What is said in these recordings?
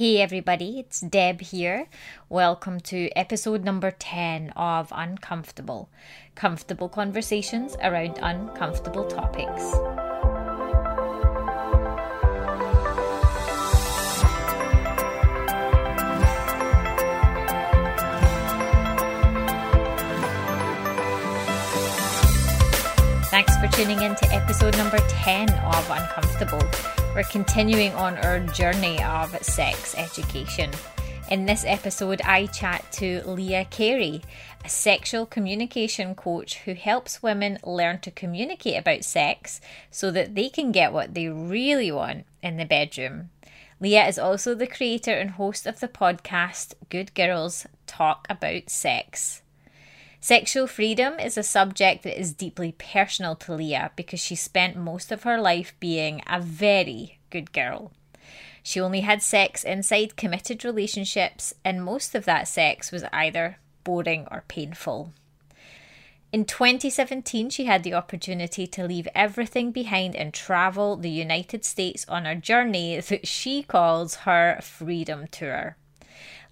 Hey everybody, it's Deb here. Welcome to episode number 10 of Uncomfortable comfortable conversations around uncomfortable topics. Thanks for tuning in to episode number 10 of Uncomfortable. We're continuing on our journey of sex education. In this episode, I chat to Leah Carey, a sexual communication coach who helps women learn to communicate about sex so that they can get what they really want in the bedroom. Leah is also the creator and host of the podcast Good Girls Talk About Sex. Sexual freedom is a subject that is deeply personal to Leah because she spent most of her life being a very good girl. She only had sex inside committed relationships, and most of that sex was either boring or painful. In 2017, she had the opportunity to leave everything behind and travel the United States on a journey that she calls her Freedom Tour.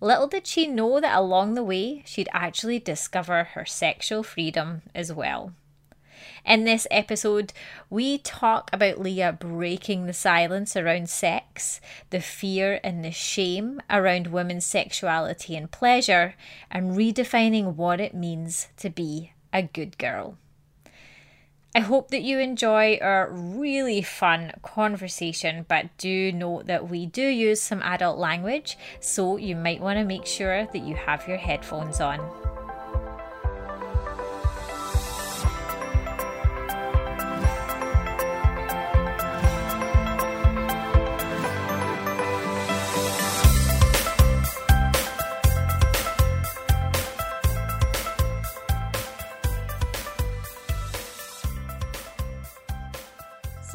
Little did she know that along the way, she'd actually discover her sexual freedom as well. In this episode, we talk about Leah breaking the silence around sex, the fear and the shame around women's sexuality and pleasure, and redefining what it means to be a good girl. I hope that you enjoy our really fun conversation, but do note that we do use some adult language, so you might want to make sure that you have your headphones on.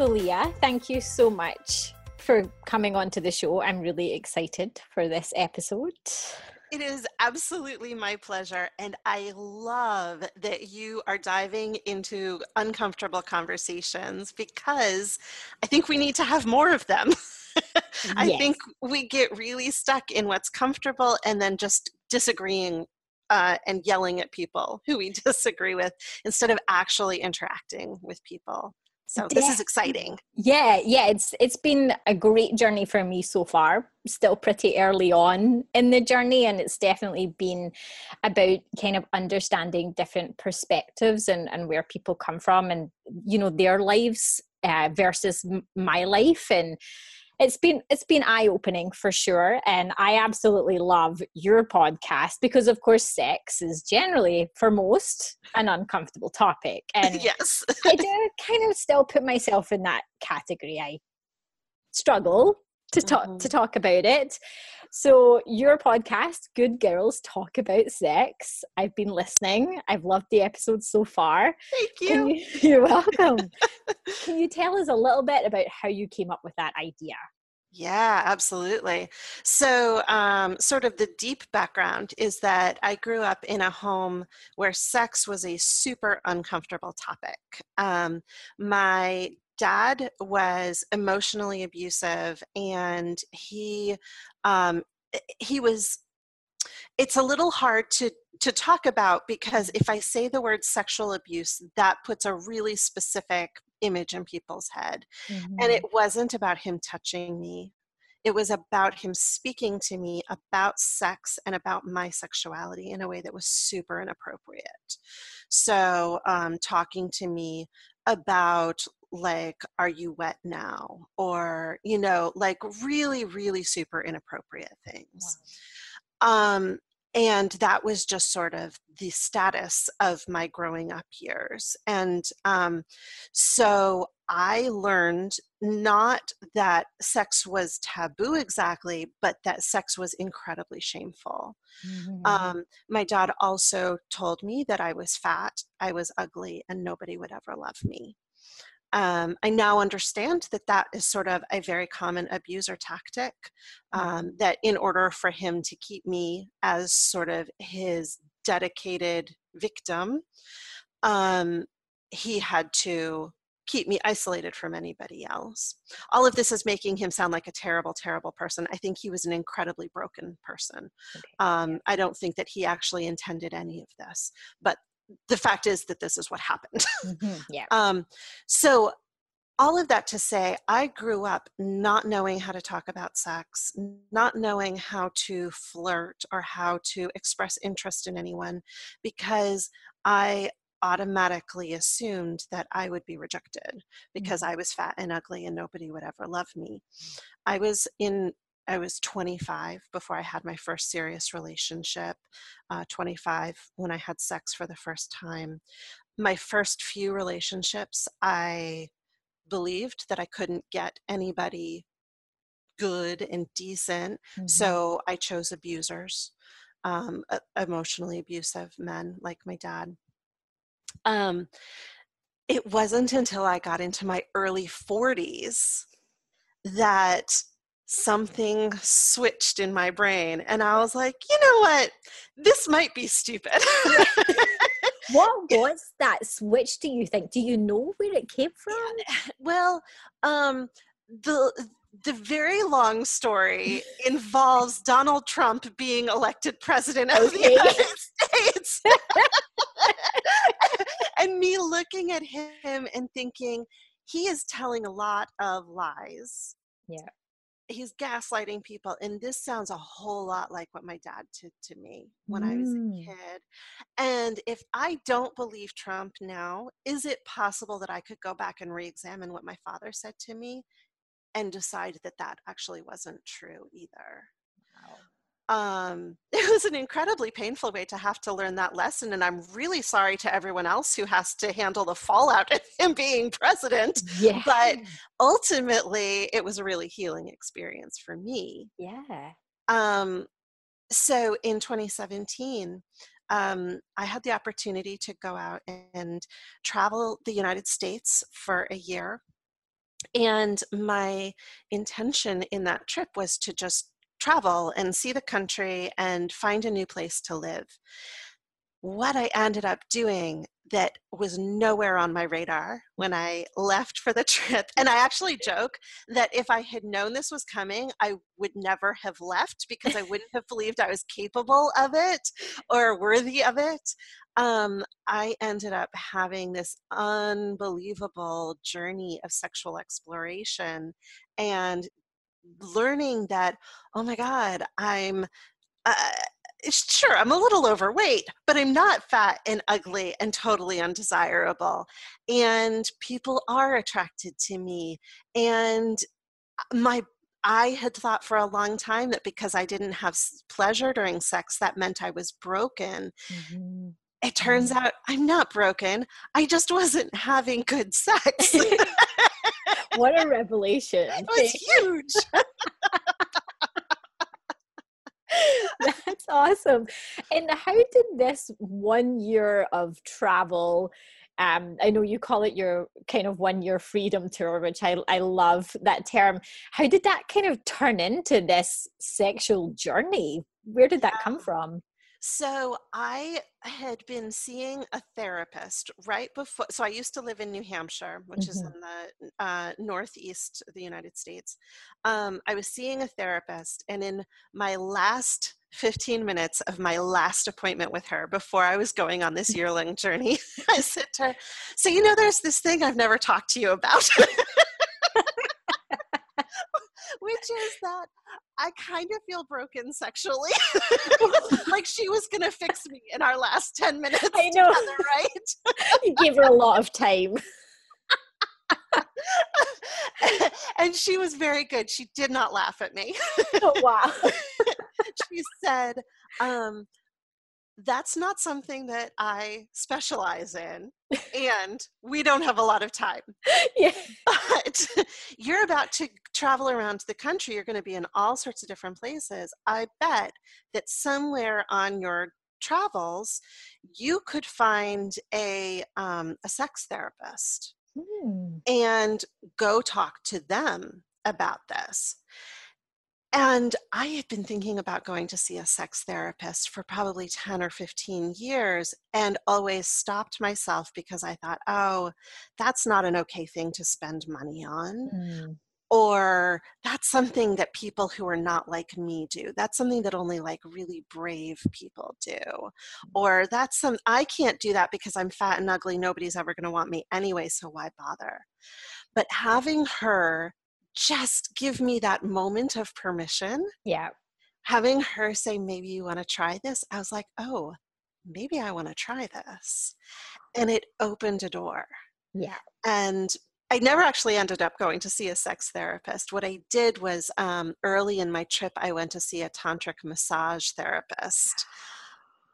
Leah, thank you so much for coming on to the show. I'm really excited for this episode. It is absolutely my pleasure. And I love that you are diving into uncomfortable conversations because I think we need to have more of them. I yes. think we get really stuck in what's comfortable and then just disagreeing uh, and yelling at people who we disagree with instead of actually interacting with people. So this is exciting. Yeah, yeah, it's it's been a great journey for me so far. Still pretty early on in the journey and it's definitely been about kind of understanding different perspectives and and where people come from and you know their lives uh, versus my life and it's been it's been eye opening for sure and i absolutely love your podcast because of course sex is generally for most an uncomfortable topic and yes. I do kind of still put myself in that category. I struggle to talk mm-hmm. to talk about it so, your podcast, Good Girls Talk About Sex. I've been listening. I've loved the episodes so far. Thank you. you you're welcome. Can you tell us a little bit about how you came up with that idea? Yeah, absolutely. So, um, sort of the deep background is that I grew up in a home where sex was a super uncomfortable topic. Um, my dad was emotionally abusive and he um, he was it's a little hard to to talk about because if i say the word sexual abuse that puts a really specific image in people's head. Mm-hmm. and it wasn't about him touching me. It was about him speaking to me about sex and about my sexuality in a way that was super inappropriate. So um, talking to me about like are you wet now? or you know like really really super inappropriate things. Wow. um and that was just sort of the status of my growing up years. And um, so i learned not that sex was taboo exactly but that sex was incredibly shameful. Mm-hmm. um, my dad also told me that i was fat i was ugly and nobody would ever love me um, I now understand that that is sort of a very common abuser tactic. Mm. Um, that in order for him to keep me as sort of his dedicated victim, um, he had to keep me isolated from anybody else. All of this is making him sound like a terrible, terrible person. I think he was an incredibly broken person. Okay. Um, I don't think that he actually intended any of this, but the fact is that this is what happened. Mm-hmm. Yeah. um, so all of that to say, I grew up not knowing how to talk about sex, not knowing how to flirt or how to express interest in anyone because I automatically assumed that I would be rejected because mm-hmm. I was fat and ugly and nobody would ever love me. I was in I was 25 before I had my first serious relationship, uh, 25 when I had sex for the first time. My first few relationships, I believed that I couldn't get anybody good and decent, mm-hmm. so I chose abusers, um, emotionally abusive men like my dad. Um, it wasn't until I got into my early 40s that something switched in my brain and I was like, you know what? This might be stupid. what was that switch do you think? Do you know where it came from? Well, um the the very long story involves Donald Trump being elected president of okay. the United States. and me looking at him and thinking, he is telling a lot of lies. Yeah. He's gaslighting people. And this sounds a whole lot like what my dad did to me when mm. I was a mm. kid. And if I don't believe Trump now, is it possible that I could go back and re examine what my father said to me and decide that that actually wasn't true either? Um, it was an incredibly painful way to have to learn that lesson. And I'm really sorry to everyone else who has to handle the fallout of him being president. Yeah. But ultimately, it was a really healing experience for me. Yeah. Um, so in 2017, um, I had the opportunity to go out and travel the United States for a year. And my intention in that trip was to just travel and see the country and find a new place to live. What I ended up doing that was nowhere on my radar when I left for the trip. And I actually joke that if I had known this was coming, I would never have left because I wouldn't have believed I was capable of it or worthy of it. Um, I ended up having this unbelievable journey of sexual exploration and learning that oh my god i'm uh, sure i'm a little overweight but i'm not fat and ugly and totally undesirable and people are attracted to me and uh, my I had thought for a long time that because I didn't have pleasure during sex, that meant I was broken. Mm-hmm. It turns mm-hmm. out I'm not broken. I just wasn't having good sex. what a revelation. It was huge. That's awesome. And how did this one year of travel? Um, I know you call it your kind of one year freedom tour, which I, I love that term. How did that kind of turn into this sexual journey? Where did that come from? So I had been seeing a therapist right before. So I used to live in New Hampshire, which mm-hmm. is in the uh, northeast of the United States. Um, I was seeing a therapist, and in my last 15 minutes of my last appointment with her before I was going on this year long journey, I said to her, So, you know, there's this thing I've never talked to you about. is that I kind of feel broken sexually. like she was gonna fix me in our last 10 minutes. I know. Together, right? you gave her a lot of time. and she was very good. She did not laugh at me. Oh, wow. she said, um, that's not something that I specialize in, and we don't have a lot of time. Yeah. But you're about to travel around the country. You're going to be in all sorts of different places. I bet that somewhere on your travels, you could find a um, a sex therapist hmm. and go talk to them about this. And I had been thinking about going to see a sex therapist for probably 10 or 15 years and always stopped myself because I thought, oh, that's not an okay thing to spend money on. Mm. Or that's something that people who are not like me do. That's something that only like really brave people do. Or that's some, I can't do that because I'm fat and ugly. Nobody's ever going to want me anyway, so why bother? But having her just give me that moment of permission. Yeah. Having her say, maybe you want to try this, I was like, oh, maybe I want to try this. And it opened a door. Yeah. And I never actually ended up going to see a sex therapist. What I did was um, early in my trip, I went to see a tantric massage therapist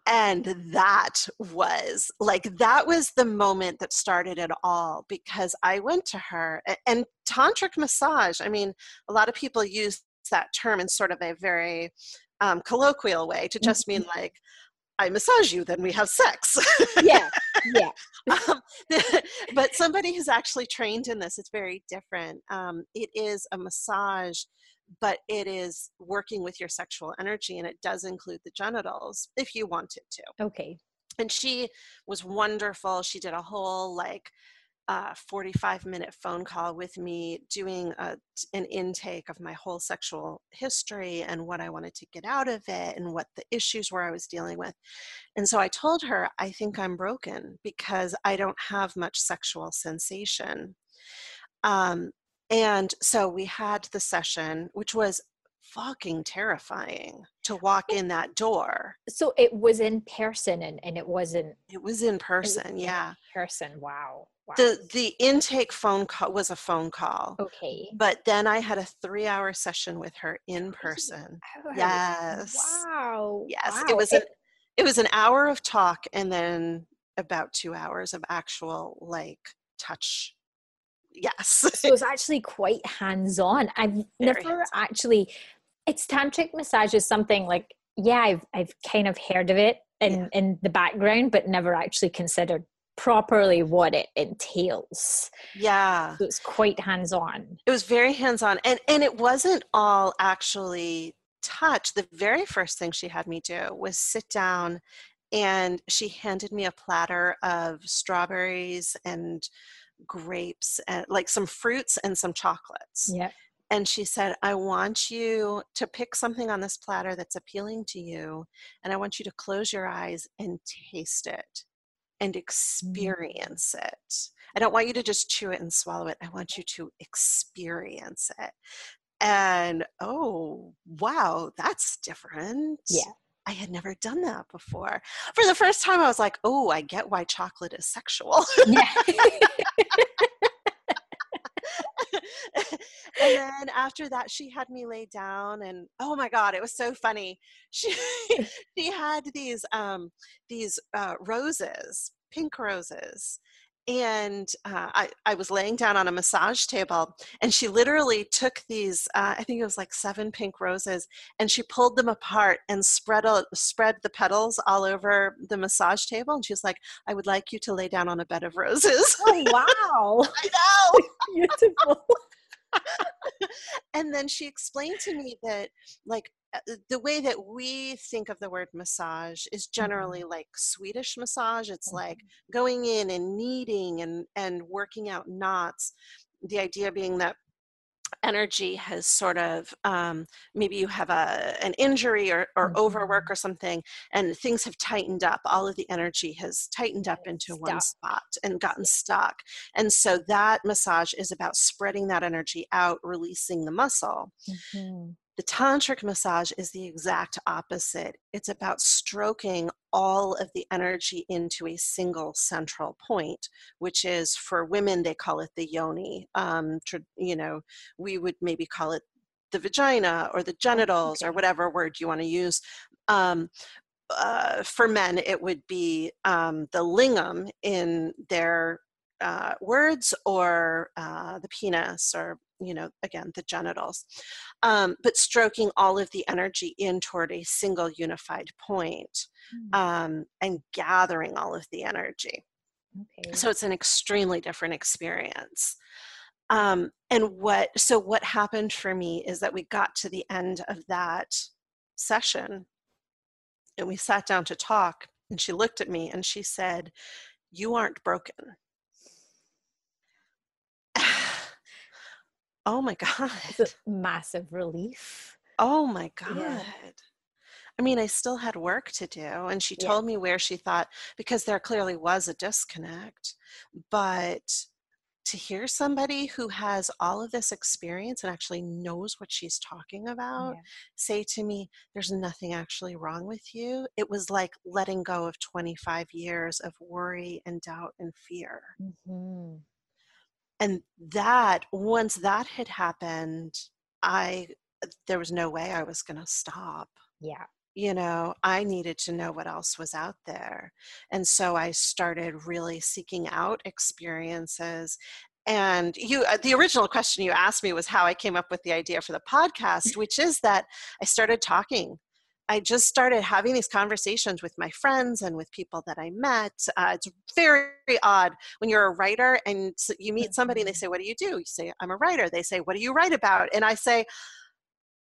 and that was like that was the moment that started it all because i went to her and tantric massage i mean a lot of people use that term in sort of a very um, colloquial way to just mean mm-hmm. like I massage you, then we have sex. yeah, yeah. um, but somebody who's actually trained in this, it's very different. Um, it is a massage but it is working with your sexual energy and it does include the genitals if you want it to. Okay. And she was wonderful. She did a whole like uh, 45 minute phone call with me doing a, an intake of my whole sexual history and what I wanted to get out of it and what the issues were I was dealing with. And so I told her, I think I'm broken because I don't have much sexual sensation. Um, and so we had the session, which was fucking terrifying to walk in that door. So it was in person and, and it wasn't It was in person, was yeah. In person. Wow. wow. The the intake phone call was a phone call. Okay. But then I had a three hour session with her in person. Oh, yes. Wow. Yes. Wow. It was it, it was an hour of talk and then about two hours of actual like touch yes. so it's actually quite hands on. I've Very never hands-on. actually. It's tantric massage is something like yeah, I've I've kind of heard of it in yeah. in the background, but never actually considered properly what it entails. Yeah. So it's quite hands on. It was very hands on. And and it wasn't all actually touch. The very first thing she had me do was sit down and she handed me a platter of strawberries and grapes and like some fruits and some chocolates. Yeah. And she said, I want you to pick something on this platter that's appealing to you, and I want you to close your eyes and taste it and mm. experience mm. it. I don't want you to just chew it and swallow it. I want you to experience it. And oh, wow, that's different. Yeah. I had never done that before. For the first time, I was like, oh, I get why chocolate is sexual. Yeah. and then after that, she had me lay down, and oh my god, it was so funny. She she had these um, these uh, roses, pink roses, and uh, I, I was laying down on a massage table and she literally took these uh, i think it was like seven pink roses and she pulled them apart and spread a, spread the petals all over the massage table and she was like i would like you to lay down on a bed of roses. Oh wow. I know. Beautiful. And then she explained to me that like the way that we think of the word massage is generally mm-hmm. like Swedish massage. It's like mm-hmm. going in and kneading and and working out knots. The idea being that energy has sort of um, maybe you have a an injury or, or mm-hmm. overwork or something and things have tightened up all of the energy has tightened up into stuck. one spot and gotten stuck and so that massage is about spreading that energy out releasing the muscle mm-hmm. The tantric massage is the exact opposite. It's about stroking all of the energy into a single central point, which is for women, they call it the yoni. Um, you know, we would maybe call it the vagina or the genitals or whatever word you want to use. Um, uh, for men, it would be um, the lingam in their uh, words or uh, the penis or you know again the genitals um, but stroking all of the energy in toward a single unified point, mm. um, and gathering all of the energy okay. so it's an extremely different experience Um, and what, so what happened for me is that we got to the end of that session and we sat down to talk. And she looked at me and she said, You aren't broken. Oh my God. It's a massive relief. Oh my God. Yeah. I mean, I still had work to do. And she Yeah. told me where she thought, because there clearly was a disconnect. But to hear somebody who has all of this experience and actually knows what she's talking about Yeah. say to me, There's nothing actually wrong with you, it was like letting go of 25 years of worry and doubt and fear. Mhm. And that, once that had happened, I, there was no way I was going to stop Yeah. you know, I needed to know what else was out there. And so I started really seeking out experiences. And you, uh, the original question you asked me was how I came up with the idea for the podcast, which is that I started talking. I just started having these conversations with my friends and with people that I met. Uh, it's very odd when you're a writer and you meet somebody and they say, What do you do? You say, I'm a writer. They say, What do you write about? And I say,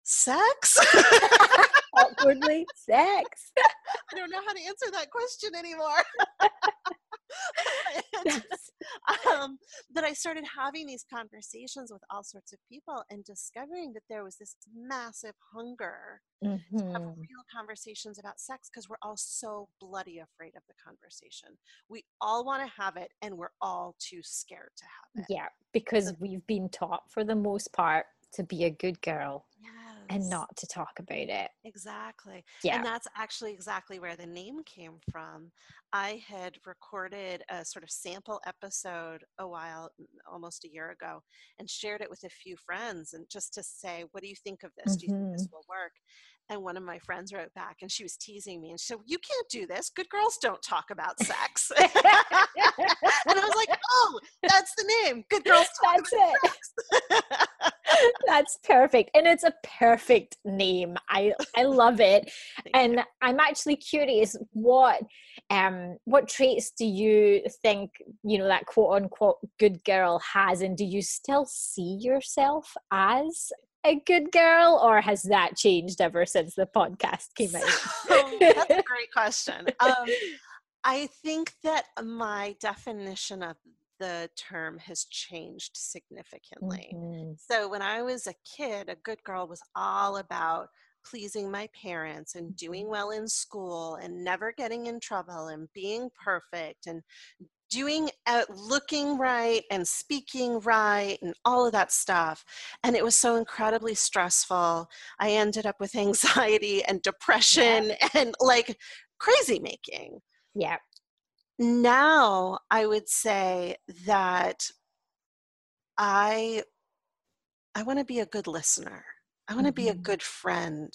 Sex? Awkwardly, sex. I don't know how to answer that question anymore. Um, that I started having these conversations with all sorts of people and discovering that there was this massive hunger to have Mhm. real conversations about sex because we're all so bloody afraid of the conversation. We all want to have it and we're all too scared to have it. Yeah, because we've been taught for the most part to be a good girl and not to talk about it. Exactly. Yeah. And that's actually exactly where the name came from. I had recorded a sort of sample episode a while, almost a year ago, and shared it with a few friends and just to say, what do you think of this? Do you think this mm-hmm. will work? And one of my friends wrote back and she was teasing me and she said, You can't do this. Good girls don't talk about sex. and I was like, Oh, that's the name. Good girls talk That's it. sex. That's perfect. And it's a perfect name. I I love it. And I'm actually curious what um what traits do you think, you know, that quote unquote good girl has and do you still see yourself as a good girl or has that changed ever since the podcast came out? So, that's a great question. Um, I think that my definition of the term has changed significantly. Mhm. So when I was a kid, a good girl was all about pleasing my parents and doing well in school and never getting in trouble and being perfect and doing uh, looking right and speaking right and all of that stuff. And it was so incredibly stressful. I ended up with anxiety and depression and like crazy making. Yeah. now i would say that i i want to be a good listener. I want to be a Mhm. good friend.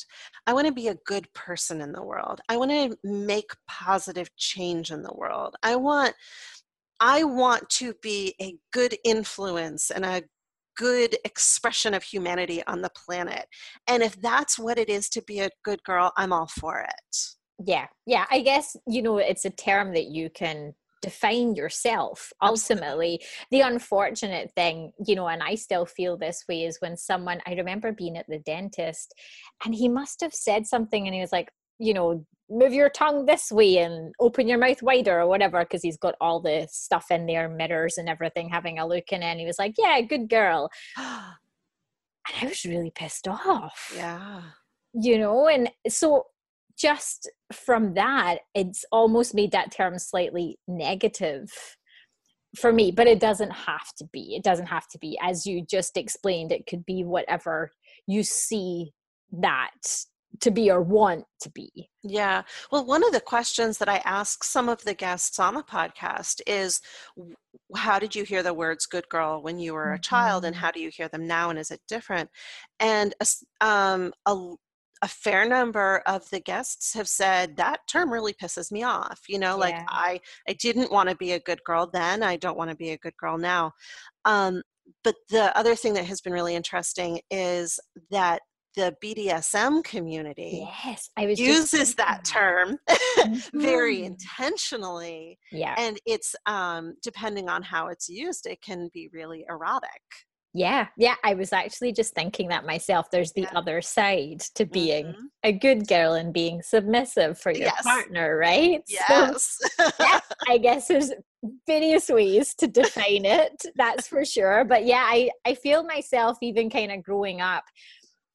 I want to be a good person in the world. I want to make positive change in the world. I want i want to be a good influence and a good expression of humanity on the planet. And if that's what it is to be a good girl i'm all for it. Yeah, yeah. I guess you know it's a term that you can define yourself. Ultimately the unfortunate thing you know and i still feel this way is when someone i remember being at the dentist and he must have said something and he was like you know move your tongue this way and open your mouth wider or whatever because he's got all the stuff in there mirrors and everything having a look in it and he was like yeah good girl. And i was really pissed off. Yeah. You know and so just from that it's almost made that term slightly negative for me but it doesn't have to be it doesn't have to be as you just explained it could be whatever you see that to be or want to be Yeah. Well, one of the questions that I ask some of the guests on the podcast is how did you hear the words good girl when you were a child and Mhm. how do you hear them now and is it different? And um, a, a fair number of the guests have said that term really pisses me off. You know, like Yeah. I, I didn't want to be a good girl then. I don't want to be a good girl now. Um, but the other thing that has been really interesting is that the BDSM community yes i was uses that thinking term very Mhm. intentionally yeah and it's um depending on how it's used it can be really erotic Yeah, yeah. I was actually just thinking that myself. There's the yeah. other side to being mm-hmm. a good girl and being submissive for your yes. partner, right? Yes. So, yeah, I guess there's various ways to define it, that's for sure. But yeah, I, I feel myself even kind of growing up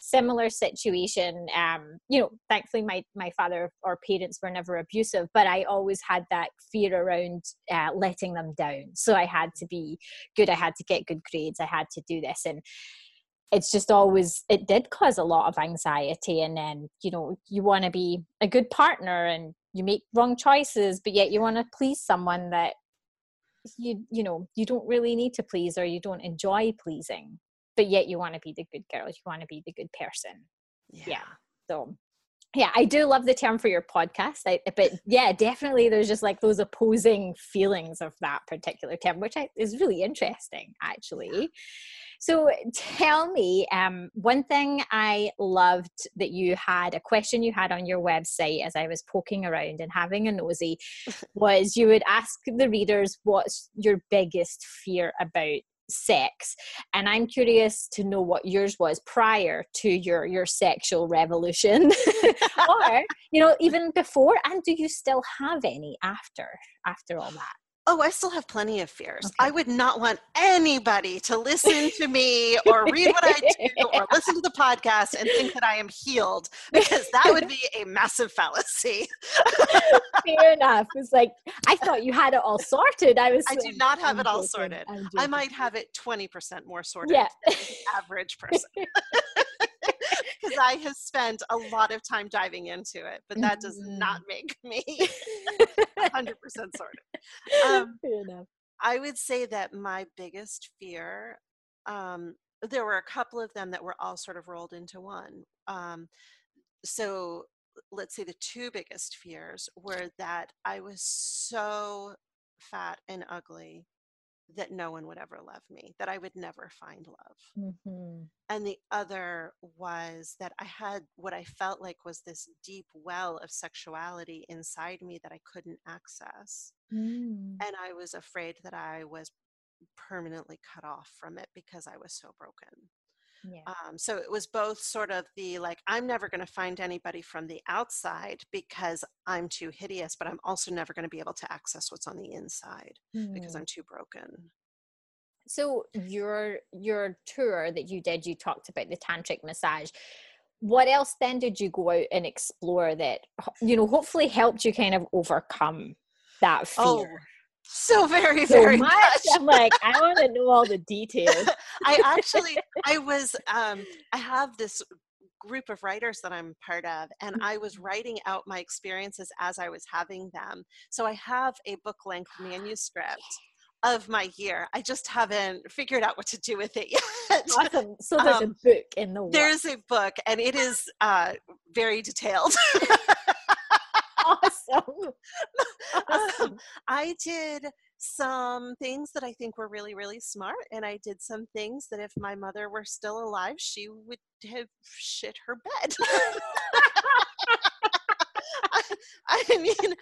similar situation um you know thankfully my my father or parents were never abusive but i always had that fear around uh, letting them down. So i had to be good i had to get good grades i had to do this and it's just always it did cause a lot of anxiety and then you know you want to be a good partner and you make wrong choices but yet you want to please someone that you you know you don't really need to please or you don't enjoy pleasing but yet you want to be the good girl you want to be the good person. Yeah, yeah. so yeah i do love the term for your podcast I, but yeah definitely there's just like those opposing feelings of that particular term which I, is really interesting actually. So tell me um, one thing i loved that you had a question you had on your website as i was poking around and having a nosy was you would ask the readers what's your biggest fear about sex and i'm curious to know what yours was prior to your your sexual revolution. Or you know even before and do you still have any after after all that Oh, I still have plenty of fears. Okay. I would not want anybody to listen to me or read what I do or listen to the podcast and think that I am healed because that would be a massive fallacy. Fair enough. It's like I thought you had it all sorted. I was I do not have I'm it all joking. sorted. I might have it 20% more sorted yeah. than the average person because I have spent a lot of time diving into it, but that does not mm-hmm. make me 100% sorted. Um, I would say that my biggest fear, um, there were a couple of them that were all sort of rolled into one. Um, so let's say the two biggest fears were that I was so fat and ugly that no one would ever love me, that I would never find love. Mm-hmm. And the other was that I had what I felt like was this deep well of sexuality inside me that I couldn't access. Mm. And I was afraid that I was permanently cut off from it because I was so broken. Yeah. Um, so it was both sort of the like, I'm never going to find anybody from the outside because I'm too hideous, but I'm also never going to be able to access what's on the inside mm. because I'm too broken. So your your tour that you did, you talked about the tantric massage. What else then did you go out and explore that you know hopefully helped you kind of overcome that oh, fear? Oh so very so very much. much. i'm like i want to know all the details i actually i was um i have this group of writers that i'm part of and i was mm-hmm. writing out my experiences as i was having them so i have a book length manuscript of my year. I just haven't figured out what to do with it yet. Awesome. So there's um, a book in the world. There's a book and it is uh, very detailed. Um, I did some things that I think were really, really smart. And I did some things that if my mother were still alive, she would have shit her bed. I, mean,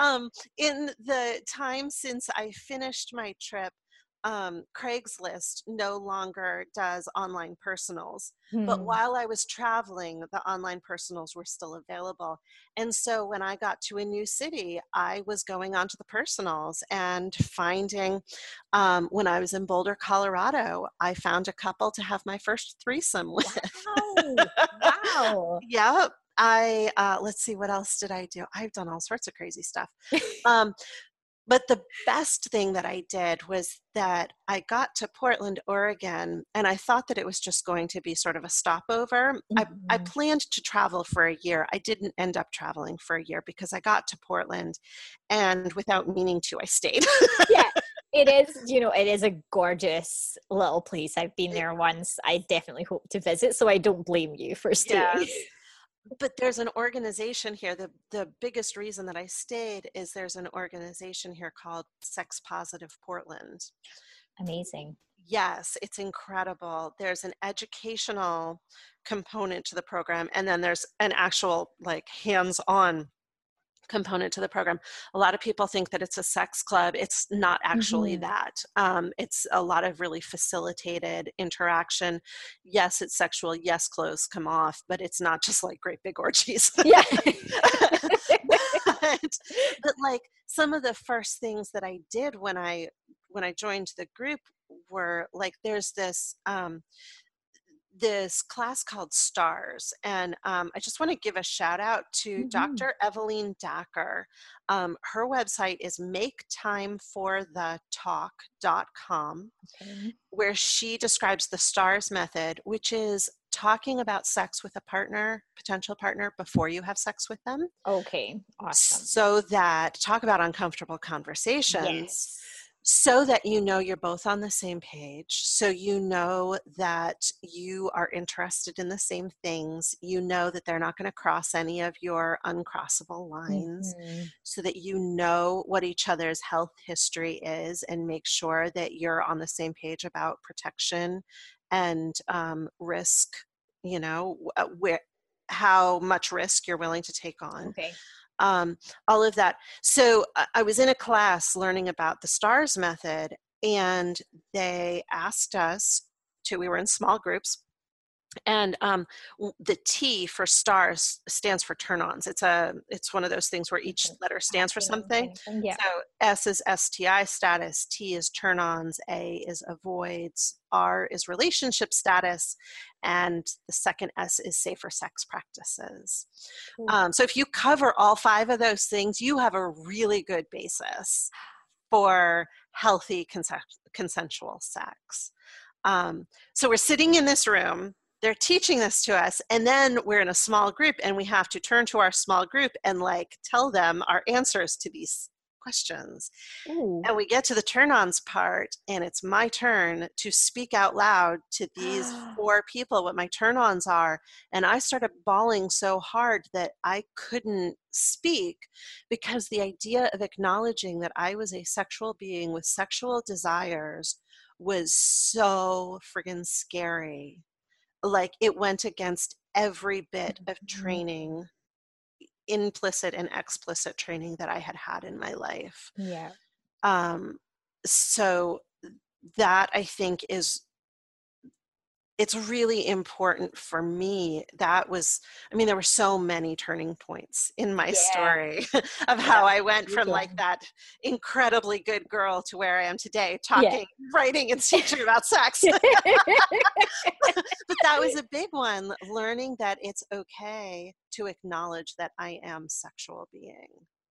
um, in the time since I finished my trip, um, Craigslist no longer does online personals. Hmm. But while I was traveling, the online personals were still available. And so when I got to a new city, I was going onto the personals and finding, um, when I was in Boulder, Colorado, I found a couple to have my first threesome with. Wow. wow. yep. I uh, let's see what else did I do? I've done all sorts of crazy stuff. Um, but the best thing that I did was that I got to Portland, Oregon, and I thought that it was just going to be sort of a stopover. Mm-hmm. I, I mm-hmm. planned to travel for a year. I didn't end up traveling for a year because I got to Portland and without meaning to, I stayed. yeah. It is, you know, it is a gorgeous little place. I've been there once. I definitely hope to visit, so I don't blame you for staying. Yes but there's an organization here the the biggest reason that i stayed is there's an organization here called sex positive portland. Amazing. Yes it's incredible. There's an educational component to the program and then there's an actual like hands on component to the program. A lot of people think that it's a sex club. It's not actually mm-hmm. that. Um, it's a lot of really facilitated interaction. Yes, it's sexual. Yes, clothes come off, but it's not just like great big orgies. Yeah. but, but like some of the first things that I did when I when I joined the group were like there's this um, this class called Stars. And um, I just want to give a shout out to mm-hmm. Dr. Evelyn Dacker. Um, her website is maketimeforthetalk.com, okay. where she describes the STARS method, which is talking about sex with a partner, potential partner, before you have sex with them. Okay, awesome. So that talk about uncomfortable conversations. Yes so that you know you're both on the same page, so you know that you are interested in the same things, you know that they're not going to cross any of your uncrossable lines, mm-hmm. so that you know what each other's health history is and make sure that you're on the same page about protection and um, risk, you know, where how much risk you're willing to take on. Okay um, all of that. So I was in a class learning about the STARS method, and they asked us to, we were in small groups, and um, the T for stars stands for turn-ons. It's a it's one of those things where each letter stands for something. Yeah. So S is STI status, T is turn-ons, A is avoids, R is relationship status, and the second S is safer sex practices. Um, so if you cover all five of those things, you have a really good basis for healthy consensual sex. Um, so we're sitting in this room they're teaching this to us and then we're in a small group and we have to turn to our small group and like tell them our answers to these questions Ooh. and we get to the turn-ons part and it's my turn to speak out loud to these four people what my turn-ons are and i started bawling so hard that i couldn't speak because the idea of acknowledging that i was a sexual being with sexual desires was so friggin' scary like it went against every bit of mm-hmm. training implicit and explicit training that i had had in my life yeah um so that i think is it's really important for me that was i mean there were so many turning points in my yeah. story of how i went from yeah. like that incredibly good girl to where i am today talking yeah. writing and teaching about sex but that was a big one learning that it's okay to acknowledge that i am sexual being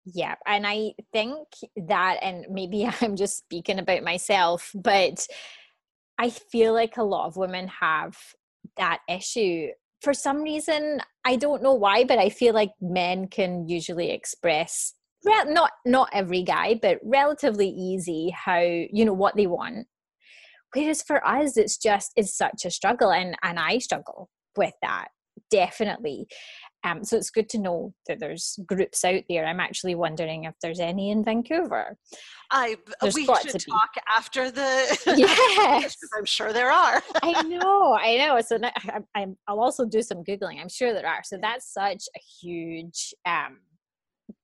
yeah and i think that and maybe i'm just speaking about myself but I feel like a lot of women have that issue. For some reason, I don't know why, but I feel like men can usually express not not every guy, but relatively easy how you know what they want. Whereas for us, it's just it's such a struggle, and and I struggle with that definitely. Um, so it's good to know that there's groups out there. I'm actually wondering if there's any in Vancouver. I there's we should talk after the. Yes, I'm sure there are. I know, I know. So I, will also do some googling. I'm sure there are. So that's such a huge um,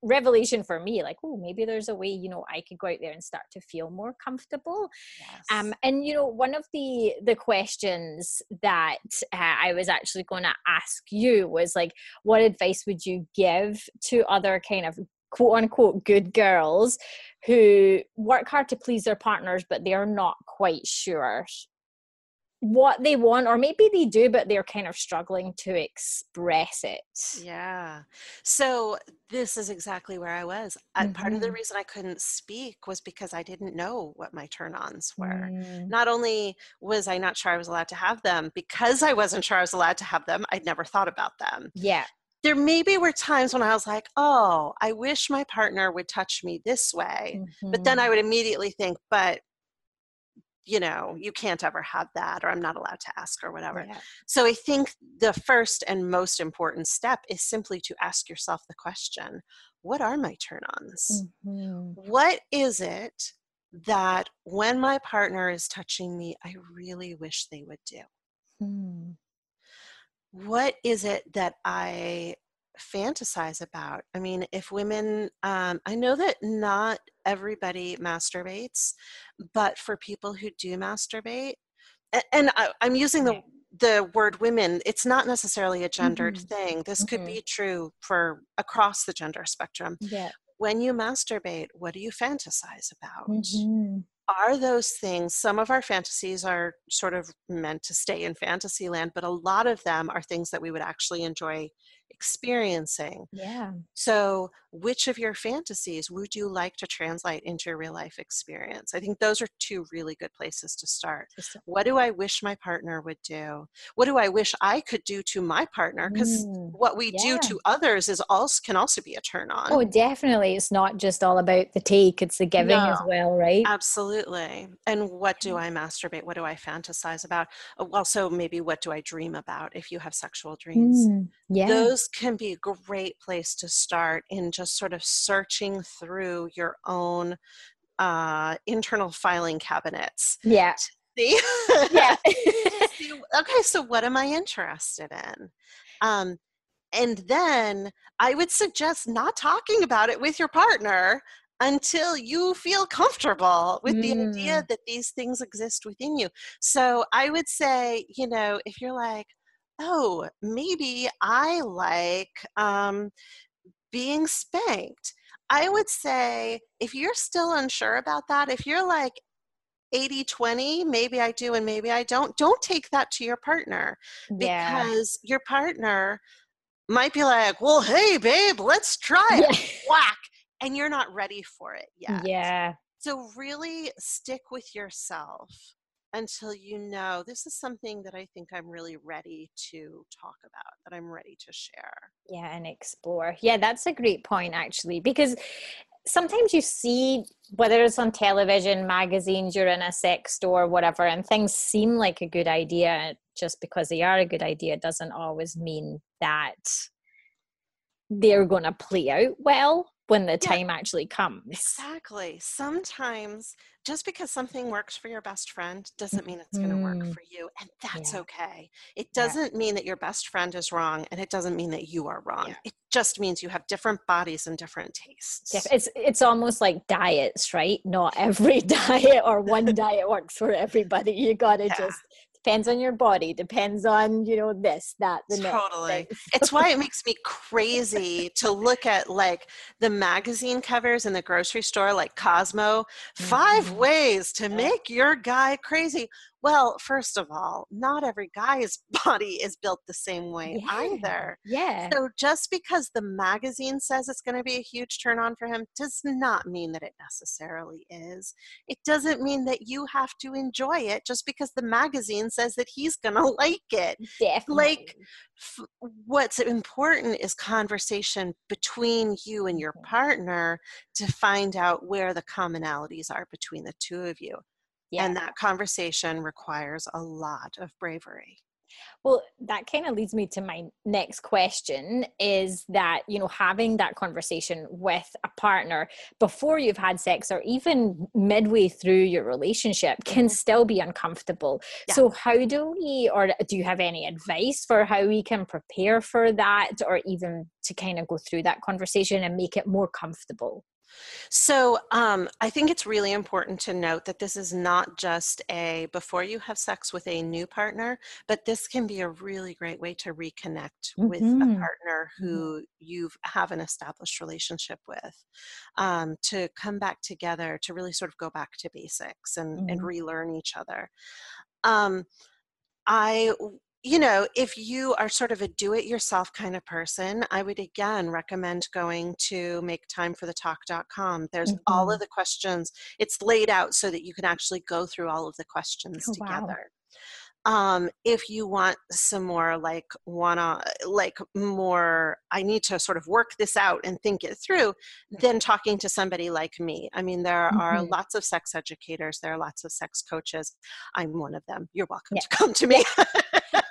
revelation for me like oh maybe there's a way you know i could go out there and start to feel more comfortable yes. um and you know one of the the questions that uh, i was actually going to ask you was like what advice would you give to other kind of quote unquote good girls who work hard to please their partners but they're not quite sure what they want or maybe they do but they're kind of struggling to express it yeah so this is exactly where i was mm-hmm. part of the mm-hmm. reason i couldn't speak was because i didn't know what my turn-ons were mm. not only was i not sure i was allowed to have them because i wasn't sure i was allowed to have them i'd never thought about them yeah there maybe were times when I was like, oh, I wish my partner would touch me this way. Mm-hmm. But then I mm-hmm. would immediately think, but you know, you can't ever have that, or I'm not allowed to ask, or whatever. Yeah. So I think the first and most important step is simply to ask yourself the question what are my turn ons? Mm-hmm. What is it that when my partner is touching me, I really wish they would do? Hmm. What is it that I fantasize about. I mean, if women, um, I know that not everybody masturbates, but for people who do masturbate, and, and I, am using the the word women it's not necessarily a gendered mm-hmm. thing this mm-hmm. could be true for across the gender spectrum yeah when you masturbate what do you fantasize about mm-hmm. are those things some of our fantasies are sort of meant to stay in fantasy land but a lot of them are things that we would actually enjoy experiencing. Yeah. So, which of your fantasies would you like to translate into your real life experience? I think those are two really good places to start. What do I wish my partner would do? What do I wish I could do to my partner? Because mm, what we yeah. do to others is also can also be a turn on. Oh, definitely. It's not just all about the take; it's the giving no, as well, right? Absolutely. And what do I masturbate? What do I fantasize about? Also, maybe what do I dream about? If you have sexual dreams, mm, yeah. Those can be a great place to start in just sort of searching through your own uh, internal filing cabinets. Yeah. See? Yeah. see, okay, so what am I interested in? Um, and then I would suggest not talking about it with your partner until you feel comfortable with mm. the idea mm. that these things exist within you. So I would say, you know, if you're like, oh, maybe I like um, being spanked. I would say if you're still unsure about that, if you're like 80 20, maybe I do and maybe I don't, don't take that to your partner yeah. because your partner might be like, well, hey, babe, let's try it. Yeah. Whack. And you're not ready for it yet. Yeah. So really stick with yourself until you know this is something that I think I'm really ready to talk about, that I'm ready to share. Yeah, and explore. Yeah, that's a great point, actually, because sometimes you see whether it's on television magazines you're in a sex store whatever and things seem like a good idea just because they are a good idea doesn't always mean that they're going to play out well when the time actually comes. Exactly. Sometimes just because something works for your best friend doesn't mean it's going to work mm. for you. And that's yeah. okay. It doesn't yeah. mean that your best friend is wrong and it doesn't mean that you are wrong. It just means you have different bodies and different tastes. It's it's almost like diets, right? Not every diet or one diet works for everybody. You got to just depends on your body depends on you know this that the totally. it's why it makes me crazy to look at like the magazine covers in the grocery store like cosmo. Mm-hmm. five ways to make your guy crazy well, first of all, not every guy's body is built the same way yeah. either. Yeah. So just because the magazine says it's going to be a huge turn on for him does not mean that it necessarily is. It doesn't mean that you have to enjoy it just because the magazine says that he's going to like it. Definitely. Like f- what's important is conversation between you and your mm-hmm. partner to find out where the commonalities are between the two of you. Yeah. And that conversation requires a lot of bravery. Well, that kind of leads me to my next question is that, you know, having that conversation with a partner before you've had sex or even midway through your relationship can mm-hmm. still be uncomfortable. Yeah. So, how do we, or do you have any advice for how we can prepare for that or even to kind of go through that conversation and make it more comfortable? So um, I think it's really important to note that this is not just a before you have sex with a new partner, but this can be a really great way to reconnect mm-hmm. with a mm-hmm. partner mm-hmm. who you have an established relationship with, um, to come back together, to really sort of go back to basics and, mm-hmm. and relearn each other. Um, I you know, if you are sort of a do it yourself kind of person, I would again recommend going to maketimeforthetalk.com. There's mm-hmm. all of the questions, it's laid out so that you can actually go through all of the questions oh, together. Wow um, if you want some more like wanna like more i need to sort of work this out and think it through then talking to somebody like me i mean there mm-hmm. are lots of sex educators there are lots of sex coaches i'm one of them you're welcome yeah. to come to me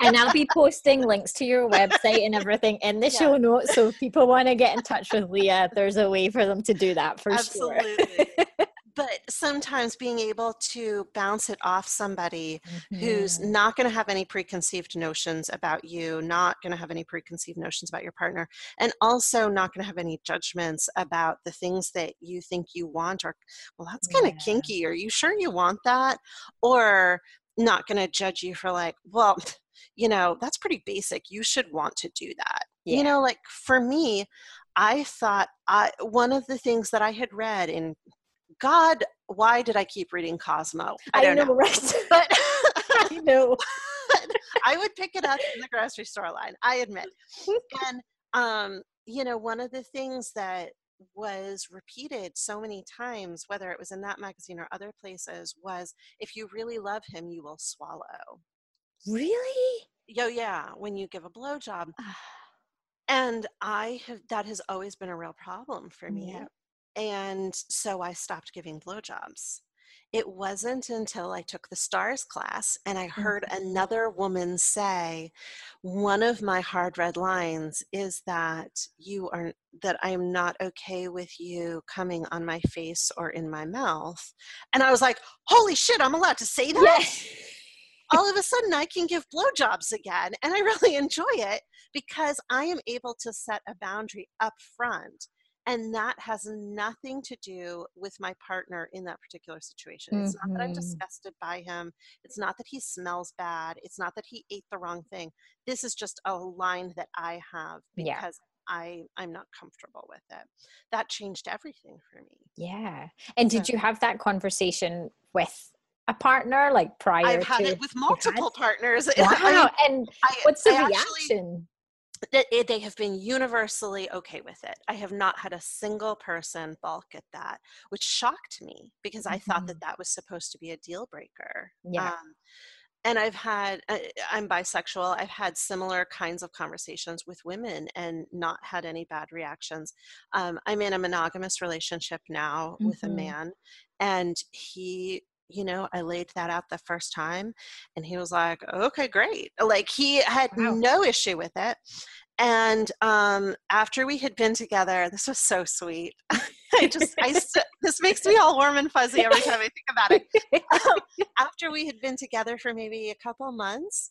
and i'll be posting links to your website and everything in the yeah. show notes so if people want to get in touch with leah there's a way for them to do that for sure. Absolutely. sure but sometimes being able to bounce it off somebody mm-hmm. who's not going to have any preconceived notions about you, not going to have any preconceived notions about your partner, and also not going to have any judgments about the things that you think you want, or, well, that's kind of yeah. kinky. Are you sure you want that? Or not going to judge you for, like, well, you know, that's pretty basic. You should want to do that. Yeah. You know, like for me, I thought I, one of the things that I had read in God, why did I keep reading Cosmo? I, don't know, know. right? But I know. I would pick it up in the grocery store line, I admit. And um, you know, one of the things that was repeated so many times, whether it was in that magazine or other places, was if you really love him, you will swallow. Really? Yo, yeah. When you give a blowjob. Ah. and I have that has always been a real problem for me. Yeah. And so I stopped giving blowjobs. It wasn't until I took the STARS class and I heard mm-hmm. another woman say, One of my hard red lines is that you are, that I'm not okay with you coming on my face or in my mouth. And I was like, Holy shit, I'm allowed to say that? Yes. All of a sudden, I can give blowjobs again. And I really enjoy it because I am able to set a boundary up front and that has nothing to do with my partner in that particular situation it's mm-hmm. not that i'm mm-hmm. disgusted by him it's not that he smells bad it's not that he ate the wrong thing this is just a line that i have because yeah. I I'm not comfortable with it. That changed everything for me. Yeah. And so, did you have that conversation with a partner like prior I've had it with multiple partners. Wow. I mean, and what's the I reaction? Actually, they have been universally okay with it. I have not had a single person balk at that, which shocked me because I mm-hmm. thought that mm-hmm. that was supposed to be a deal breaker. Yeah. Um, and I've had, uh, I'm bisexual. I've had similar kinds of conversations with women and not had any bad reactions. Um, I'm in a monogamous relationship now mm-hmm. with a mm-hmm. man, and he you know, I laid that out the first time and he was like, okay, great. Like he had wow. no issue with it. And um, after we had been together, this was so sweet. I just, I, this makes me all warm and fuzzy every time I think about it. Um, after we had been together for maybe a couple months,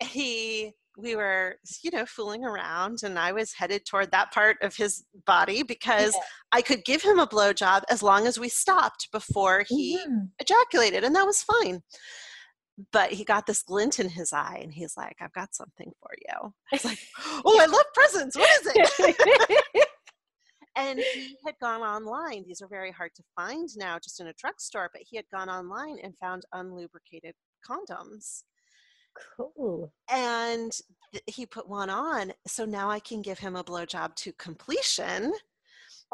he we were you know fooling around and i was headed toward that part of his body because yeah. i could give him a blowjob as long as we stopped before he mm-hmm. ejaculated and that was fine. But he got this glint in his eye and he's like i've got something for you. I was like oh i love presents. What is it? And he had gone online. These are very hard to find now just in a drugstore but he had gone online and found unlubricated condoms Cool. And th- he put one on. So now I can give him a blowjob to completion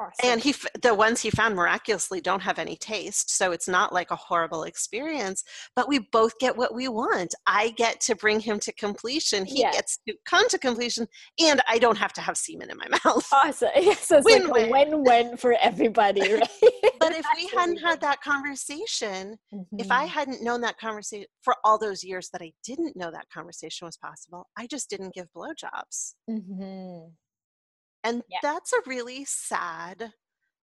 Awesome. And he, the ones he found miraculously don't have any taste, so it's not like a horrible experience. But we both get what we want. I get to bring him to completion. He yeah. gets to come to completion, and I don't have to have semen in my mouth. Awesome. So it's win, like a win-win for everybody, right? but if we hadn't had that conversation, mm-hmm. if I mm-hmm. hadn't known that conversation for all those years that I didn't know that conversation was possible, I just didn't give blowjobs. Mm-hmm. And yeah. that's a really sad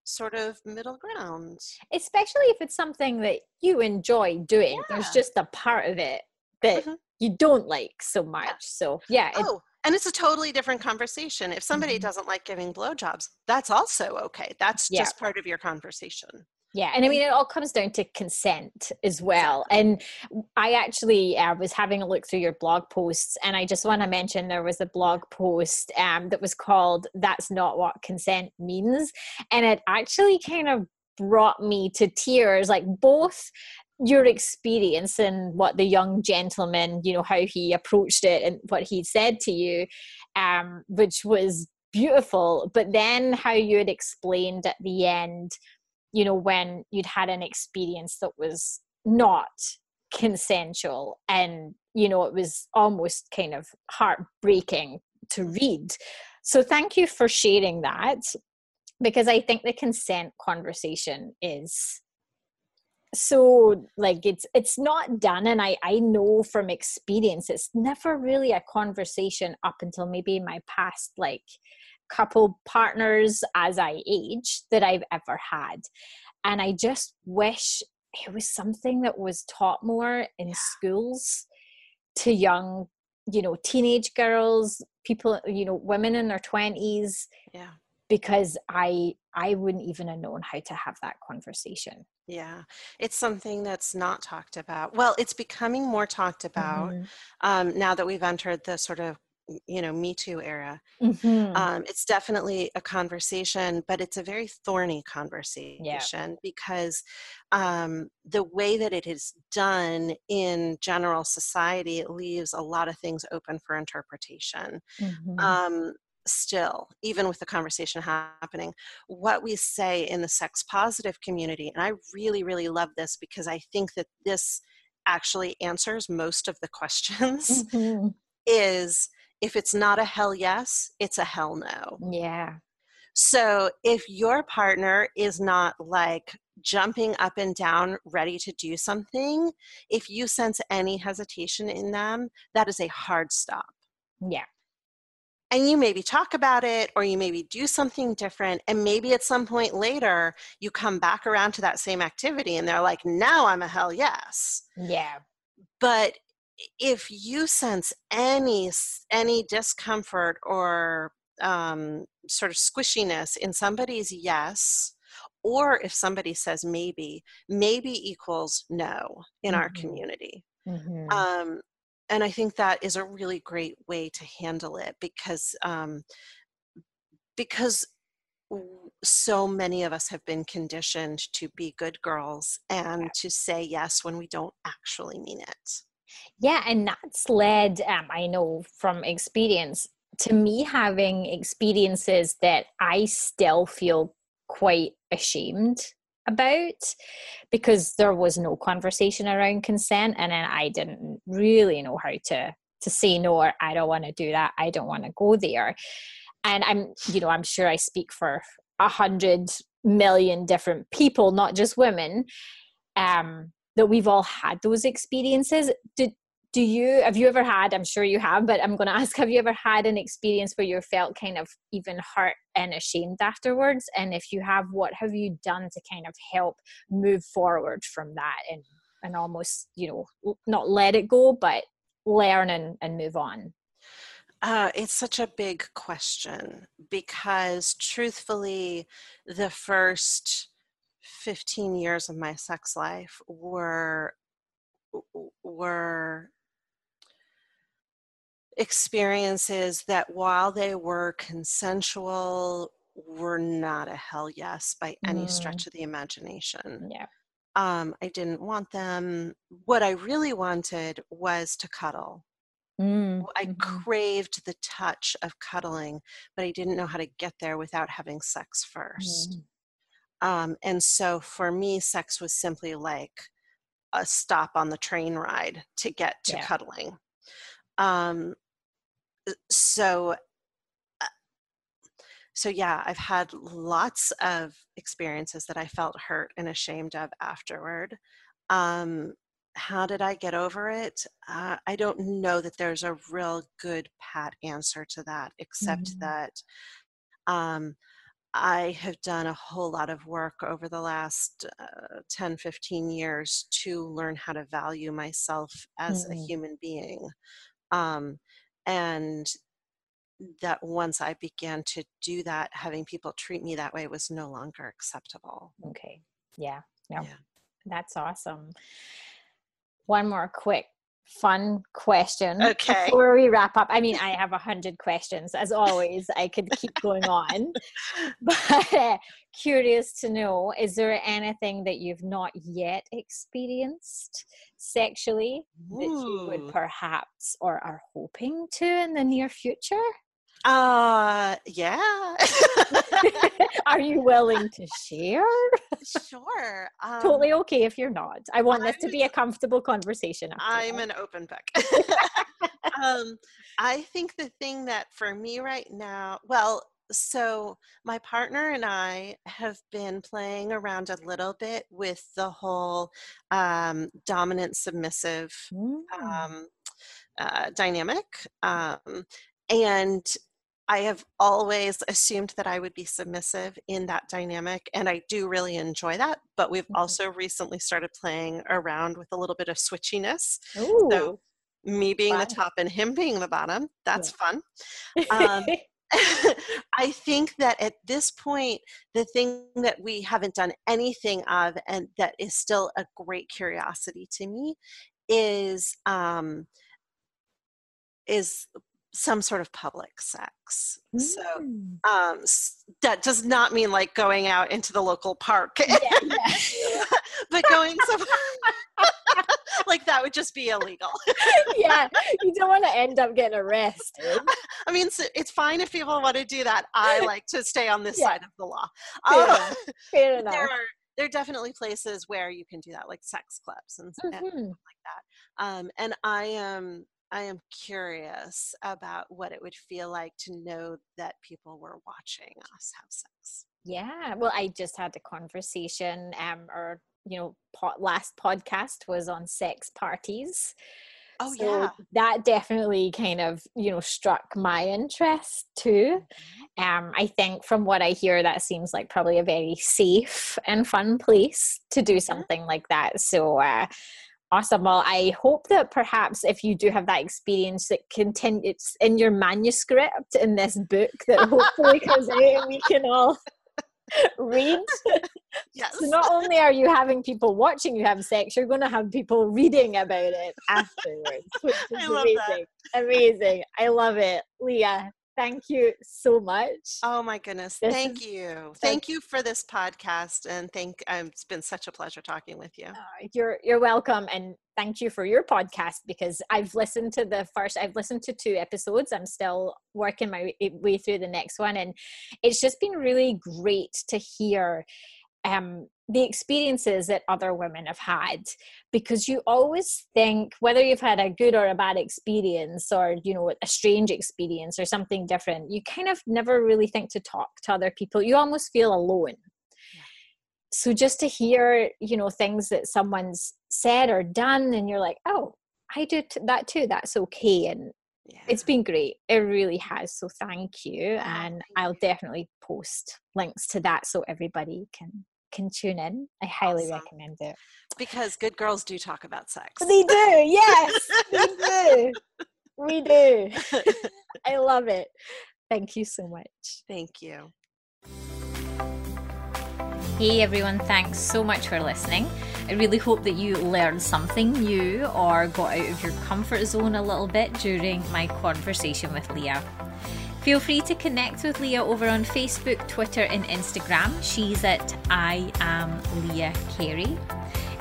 sort of middle ground. Especially if it's something that you enjoy doing. Yeah. There's just a part of it that mm-hmm. you don't like so much. Yeah. So, yeah. Oh, and it's a totally different conversation. If somebody mm-hmm. doesn't like giving blowjobs, that's also okay. That's just part of your conversation. Yeah, and I mean, it all comes down to consent as well. And I actually uh, was having a look through your blog posts, and I just want to mention there was a blog post um, that was called That's Not What Consent Means. And it actually kind of brought me to tears, like both your experience and what the young gentleman, you know, how he approached it and what he said to you, um, which was beautiful, but then how you had explained at the end you know when you'd had an experience that was not consensual and you know it was almost kind of heartbreaking to read. So thank you for sharing that because i think the consent conversation is so like it's it's not done and i i know from experience it's never really a conversation up until maybe my past like couple partners as I age that I've ever had. And I just wish it was something that was taught more in schools to young, you know, teenage girls, people, you know, women in their 20s. Yeah. Because I I wouldn't even have known how to have that conversation. Yeah, it's something that's not talked about. Well, it's becoming more talked about mm-hmm. um, now that we've entered the sort of you know me too era mm-hmm. um, it's definitely a conversation but it's a very thorny conversation yeah. because um, the way that it is done in general society it leaves a lot of things open for interpretation mm-hmm. um, still even with the conversation happening what we say in the sex positive community and i really really love this because i think that this actually answers most of the questions mm-hmm. is if it's not a hell yes, it's a hell no. Yeah. So if your partner is not like jumping up and down, ready to do something, if you sense any hesitation in them, that is a hard stop. Yeah. And you maybe talk about it or you maybe do something different. And maybe at some point later, you come back around to that same activity and they're like, now I'm a hell yes. Yeah. But if you sense any any discomfort or um, sort of squishiness in somebody's yes or if somebody says maybe maybe equals no in mm-hmm. our community mm-hmm. um, and i think that is a really great way to handle it because um, because so many of us have been conditioned to be good girls and to say yes when we don't actually mean it yeah, and that's led, um, I know from experience, to me having experiences that I still feel quite ashamed about because there was no conversation around consent and then I didn't really know how to to say no or I don't want to do that. I don't want to go there. And I'm you know I'm sure I speak for a hundred million different people not just women. Um that we've all had those experiences. Do, do you have you ever had i'm sure you have but i'm going to ask have you ever had an experience where you felt kind of even hurt and ashamed afterwards? And if you have what have you done to kind of help move forward from that and and almost you know not let it go but learn and, and move on? Uh, it's such a big question because truthfully the first 15 years of my sex life were were experiences that while they were consensual were not a hell yes by any mm. stretch of the imagination yeah um, i didn't want them what i really wanted was to cuddle mm. i mm-hmm. craved the touch of cuddling but i didn't know how to get there without having sex first mm. Um, and so for me, sex was simply like a stop on the train ride to get to yeah. cuddling. Um, uh, so, uh, so yeah, I've had lots of experiences that I felt hurt and ashamed of afterward. Um, how did I get over it? Uh, I don't know that there's a real good pat answer to that, except mm-hmm. that um, I have done a whole lot of work over the last uh, 10, 15 years to learn how to value myself as mm-hmm. a human being. Um, and that once I began to do that, having people treat me that way was no longer acceptable. Okay. Yeah. No. Yeah. That's awesome. One more quick fun question okay. before we wrap up. I mean, I have a hundred questions as always. I could keep going on, but uh, curious to know: is there anything that you've not yet experienced sexually Ooh. that you would perhaps or are hoping to in the near future? Uh, yeah. Are you willing to share? Sure. Um, totally okay if you're not. I want I'm, this to be a comfortable conversation. I'm an open book. um, I think the thing that for me right now, well, so my partner and I have been playing around a little bit with the whole um, dominant submissive mm. um, uh, dynamic. Um, and I have always assumed that I would be submissive in that dynamic, and I do really enjoy that. But we've mm-hmm. also recently started playing around with a little bit of switchiness. Ooh. So, me being wow. the top and him being the bottom, that's yeah. fun. Um, I think that at this point, the thing that we haven't done anything of, and that is still a great curiosity to me, is um, is some sort of public sex. Mm. So um, that does not mean like going out into the local park, yeah, yeah. but going somewhere like that would just be illegal. yeah, you don't want to end up getting arrested. I mean, it's fine if people want to do that. I like to stay on this yeah. side of the law. Fair, uh, enough. Fair enough. There are there are definitely places where you can do that, like sex clubs and, mm-hmm. and like that. Um, and I am I am curious about what it would feel like to know that people were watching us have sex. Yeah, well, I just had a conversation, um, or you know, last podcast was on sex parties. Oh so yeah, that definitely kind of you know struck my interest too. Mm-hmm. Um, I think from what I hear, that seems like probably a very safe and fun place to do mm-hmm. something like that. So. Uh, Awesome. Well, I hope that perhaps if you do have that experience, that continues in your manuscript in this book that hopefully comes out and we can all read. Yes. So not only are you having people watching you have sex, you're going to have people reading about it afterwards, which is amazing. That. Amazing. I love it. Leah, thank you so much. Oh my goodness. This thank you. Thank you for this podcast and thank um, it's been such a pleasure talking with you. Uh, you're you're welcome and thank you for your podcast because I've listened to the first I've listened to two episodes. I'm still working my way through the next one and it's just been really great to hear um, the experiences that other women have had because you always think whether you've had a good or a bad experience or you know a strange experience or something different you kind of never really think to talk to other people. You almost feel alone. So just to hear you know things that someone's said or done and you're like oh i do t- that too that's okay and yeah. it's been great. It really has so thank you oh, and i'll definitely post links to that so everybody can can tune in. I highly awesome. recommend it. Because good girls do talk about sex. They do, yes, they do. We do. I love it. Thank you so much. Thank you. Hey everyone, thanks so much for listening. I really hope that you learned something new or got out of your comfort zone a little bit during my conversation with Leah. Feel free to connect with Leah over on Facebook, Twitter, and Instagram. She's at I am Leah Carey.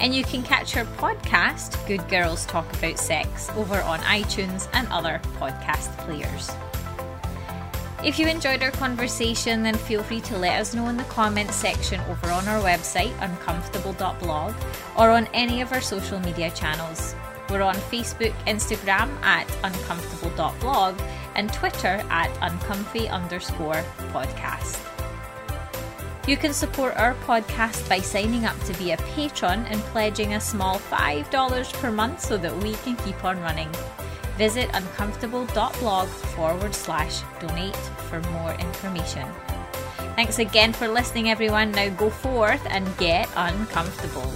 And you can catch her podcast, Good Girls Talk About Sex, over on iTunes and other podcast players. If you enjoyed our conversation, then feel free to let us know in the comments section over on our website, uncomfortable.blog, or on any of our social media channels. We're on Facebook, Instagram at uncomfortable.blog, and Twitter at uncomfy underscore podcast. You can support our podcast by signing up to be a patron and pledging a small $5 per month so that we can keep on running. Visit uncomfortable.blog forward slash donate for more information. Thanks again for listening, everyone. Now go forth and get uncomfortable.